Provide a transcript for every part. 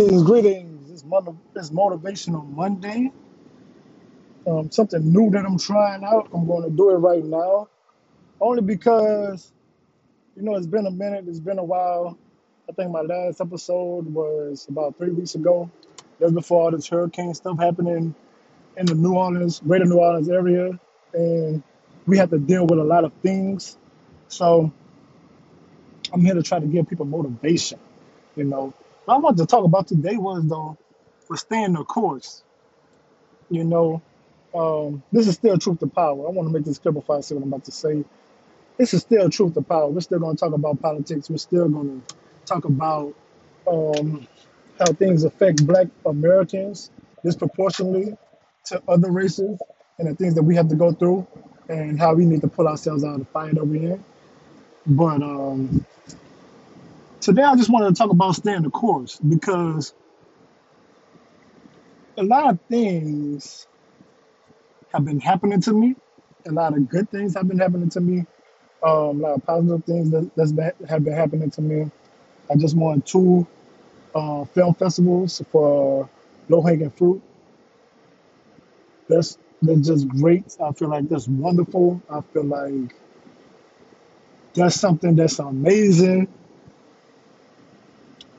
Greetings, greetings. It's, motiv- it's motivational Monday. Um, something new that I'm trying out. I'm going to do it right now, only because you know it's been a minute. It's been a while. I think my last episode was about three weeks ago. That's before all this hurricane stuff happening in the New Orleans, greater New Orleans area, and we have to deal with a lot of things. So I'm here to try to give people motivation. You know, what I want to talk about today was though was staying the course. You know, um, this is still truth to power. I want to make this clear before I say what I'm about to say. This is still truth to power. We're still going to talk about politics. We're still going to talk about um, how things affect Black Americans disproportionately to other races and the things that we have to go through and how we need to pull ourselves out of the fire that we're in. But um, today I just wanted to talk about staying the course because a lot of things have been happening to me. A lot of good things have been happening to me. Um, a lot of positive things that, that's been, have been happening to me. I just won two uh, film festivals for low hanging fruit. That's that's just great. I feel like that's wonderful. I feel like that's something that's amazing.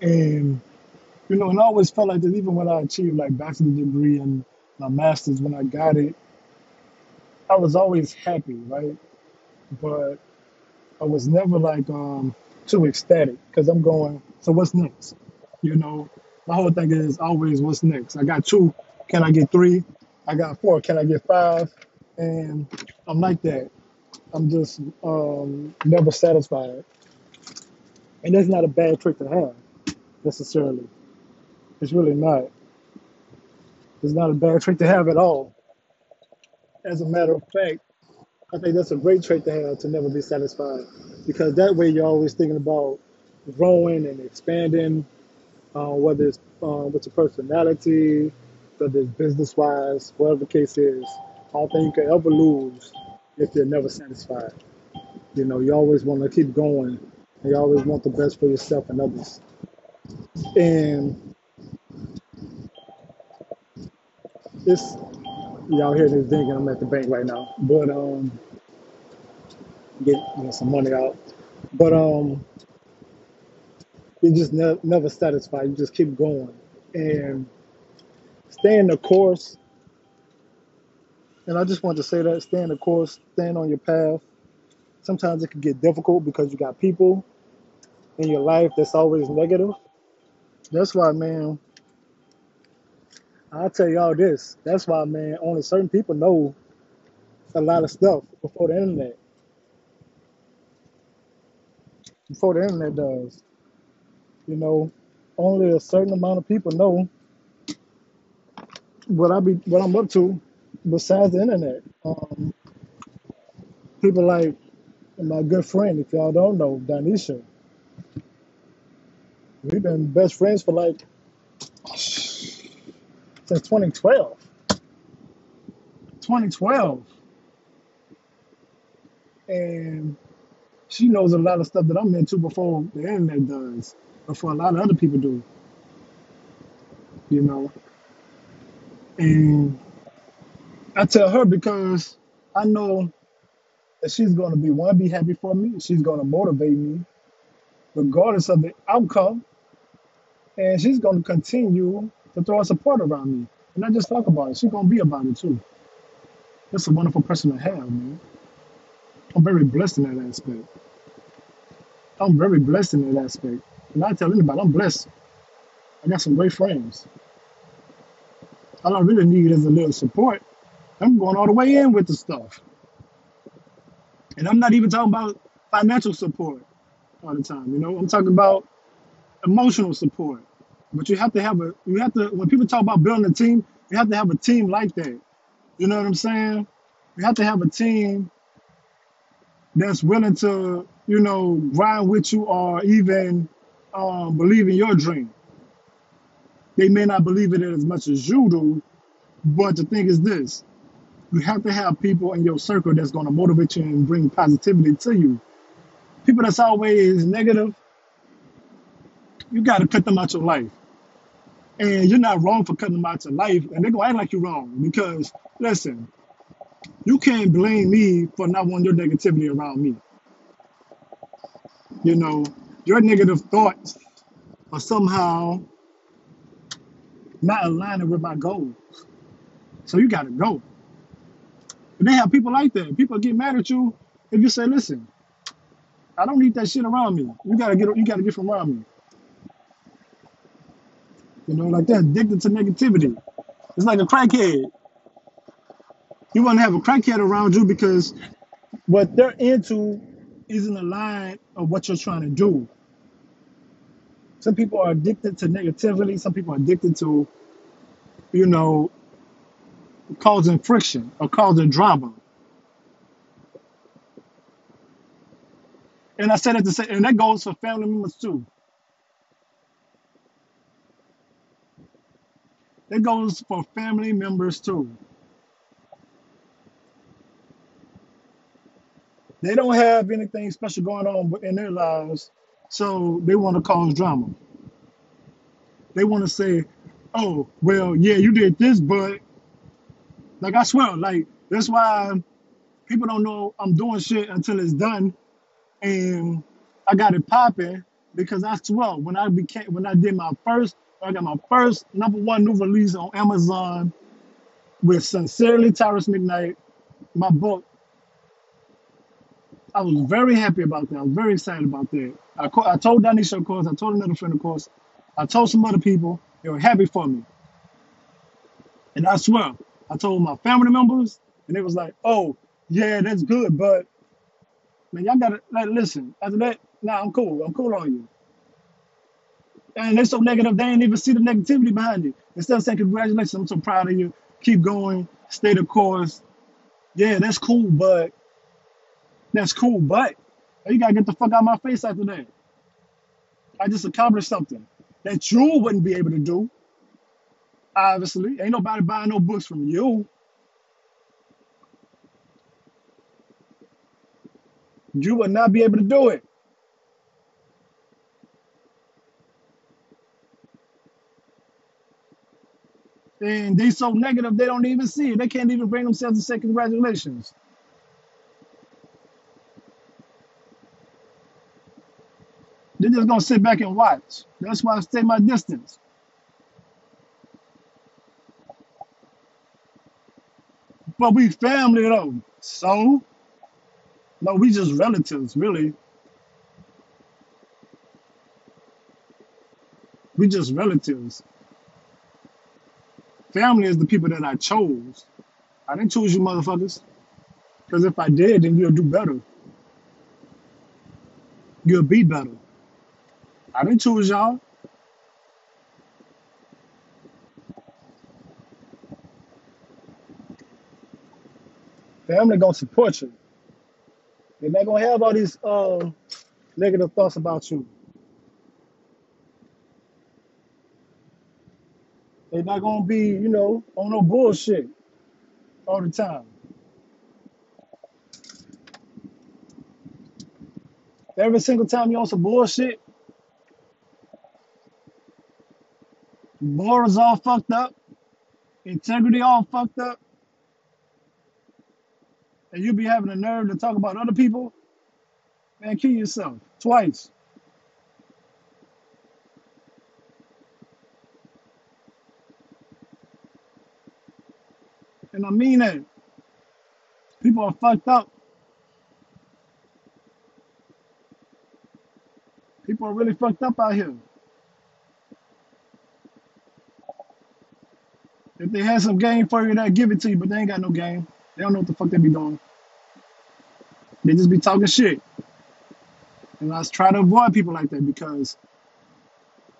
And you know, and I always felt like that even when I achieved like bachelor's degree and my master's when I got it, I was always happy, right? But I was never like um too ecstatic because I'm going, so what's next? You know, my whole thing is always what's next. I got two, can I get three? I got four, can I get five? And I'm like that. I'm just um never satisfied. And that's not a bad trait to have necessarily. It's really not. It's not a bad trait to have at all. As a matter of fact, I think that's a great trait to have to never be satisfied because that way you're always thinking about growing and expanding, uh, whether it's uh, with your personality, whether it's business wise, whatever the case is. I don't think you can ever lose if you're never satisfied. You know, you always want to keep going and you always want the best for yourself and others. And it's, y'all hear this and I'm at the bank right now, but um, get you know, some money out. But um, you just ne- never satisfied. You just keep going and staying the course. And I just want to say that staying the course, staying on your path. Sometimes it can get difficult because you got people in your life that's always negative. That's why, man, I'll tell y'all this. That's why, man, only certain people know a lot of stuff before the internet. Before the internet does. You know, only a certain amount of people know what I be what I'm up to besides the internet. Um, people like my good friend, if y'all don't know, Danisha. We've been best friends for like since 2012. 2012. And she knows a lot of stuff that I'm into before the internet does, before a lot of other people do, you know. And I tell her because I know that she's going to be one, be happy for me. She's going to motivate me regardless of the outcome. And she's going to continue to throw her support around me. And not just talk about it, she's going to be about it too. That's a wonderful person to have, man. I'm very blessed in that aspect. I'm very blessed in that aspect. And I tell anybody, I'm blessed. I got some great friends. All I really need is a little support. I'm going all the way in with the stuff. And I'm not even talking about financial support all the time, you know. I'm talking about emotional support. But you have to have a you have to when people talk about building a team, you have to have a team like that. You know what I'm saying? You have to have a team that's willing to, you know, grind with you or even um, believe in your dream. They may not believe in it as much as you do, but the thing is this you have to have people in your circle that's going to motivate you and bring positivity to you. People that's always negative, you got to cut them out your life. And you're not wrong for cutting them out your life, and they're gonna act like you're wrong because listen, you can't blame me for not wanting your negativity around me. You know, your negative thoughts are somehow not aligning with my goals. So you gotta go. And they have people like that. People get mad at you if you say, listen, I don't need that shit around me. You gotta get you gotta get from around me. You know, like they're addicted to negativity. It's like a crackhead. You want to have a crackhead around you because what they're into isn't aligned of what you're trying to do. Some people are addicted to negativity. Some people are addicted to, you know, causing friction or causing drama. And I said it to say, and that goes for family members too. That goes for family members too. They don't have anything special going on in their lives, so they want to cause drama. They want to say, "Oh, well, yeah, you did this, but like I swear, like that's why people don't know I'm doing shit until it's done, and I got it popping because I swear when I became when I did my first, I got my first number one new release on Amazon with Sincerely Tyrus McKnight, my book. I was very happy about that. I was very excited about that. I, co- I told Danisha, of course. I told another friend, of course. I told some other people. They were happy for me. And I swear, I told my family members, and they was like, oh, yeah, that's good. But, man, y'all got to, like, listen. After that, nah, I'm cool. I'm cool on you. And they're so negative, they ain't even see the negativity behind it. Instead of saying, congratulations, I'm so proud of you. Keep going. Stay the course. Yeah, that's cool, but that's cool, but you got to get the fuck out of my face after that. I just accomplished something that you wouldn't be able to do. Obviously, ain't nobody buying no books from you. You would not be able to do it. And they so negative they don't even see it. They can't even bring themselves to say congratulations. They're just gonna sit back and watch. That's why I stay my distance. But we family though. So no, we just relatives, really. We just relatives. Family is the people that I chose. I didn't choose you motherfuckers. Because if I did, then you'll do better. You'll be better. I didn't choose y'all. Family gonna support you. They're not gonna have all these uh, negative thoughts about you. They're not gonna be, you know, on no bullshit all the time. Every single time you on some bullshit, morals all fucked up, integrity all fucked up, and you be having the nerve to talk about other people, man, kill yourself twice. I mean it. People are fucked up. People are really fucked up out here. If they had some game for you, they'll give it to you, but they ain't got no game. They don't know what the fuck they be doing. They just be talking shit. And I try to avoid people like that because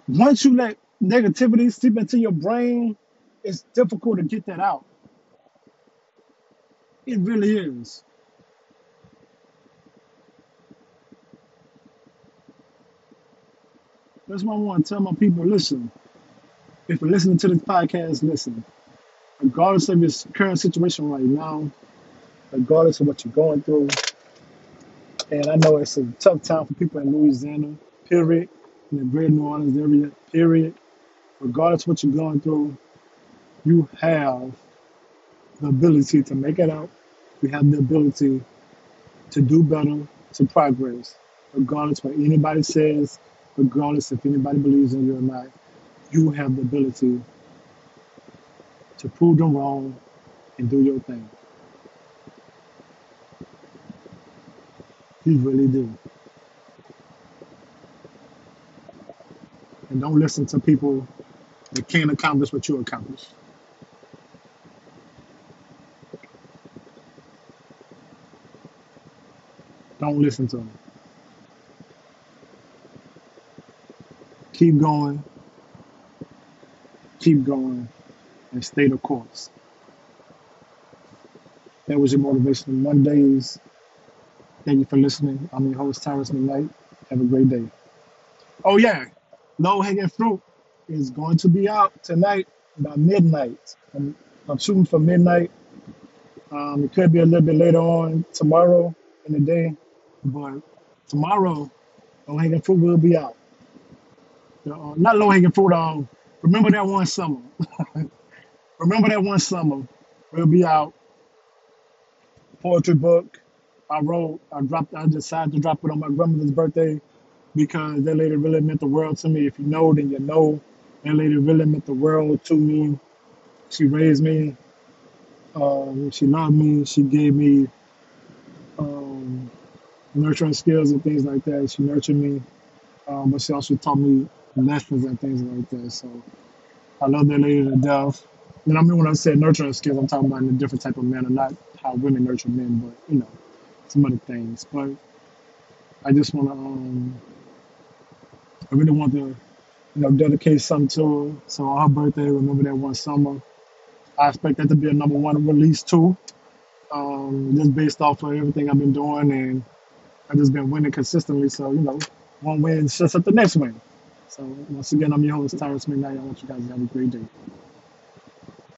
once you let negativity seep into your brain, it's difficult to get that out. It really is. That's why I want to tell my people listen, if you're listening to this podcast, listen. Regardless of your current situation right now, regardless of what you're going through, and I know it's a tough time for people in Louisiana, period, in the greater New Orleans area, period. Regardless of what you're going through, you have the ability to make it out. You have the ability to do better, to progress, regardless what anybody says, regardless if anybody believes in you or not. You have the ability to prove them wrong and do your thing. You really do. And don't listen to people that can't accomplish what you accomplish. Don't listen to them. Keep going, keep going, and stay the course. That was your motivation Mondays. Thank you for listening. I'm your host, Tyrus McKnight. Have a great day. Oh, yeah. Low hanging fruit is going to be out tonight by midnight. I'm, I'm shooting for midnight. Um, it could be a little bit later on tomorrow in the day, but tomorrow, low hanging fruit will be out. Uh, not low hanging fruit. Um, remember that one summer. remember that one summer. Will be out. Poetry book. I wrote. I dropped. I decided to drop it on my grandmother's birthday because that lady really meant the world to me. If you know, then you know. That lady really meant the world to me. She raised me. Um, she loved me. She gave me nurturing skills and things like that. She nurtured me, um, but she also taught me lessons and things like that. So I love that lady to death. And I mean, when I say nurturing skills, I'm talking about in a different type of manner, not how women nurture men, but you know, some other things. But I just want to, um, I really want to, you know, dedicate something to her. So on her birthday, remember that one summer. I expect that to be a number one release too, um, just based off of everything I've been doing, and I've just been winning consistently. So you know, one win sets up the next win. So once again, I'm your host, Tyrus McKnight. I want you guys to have a great day.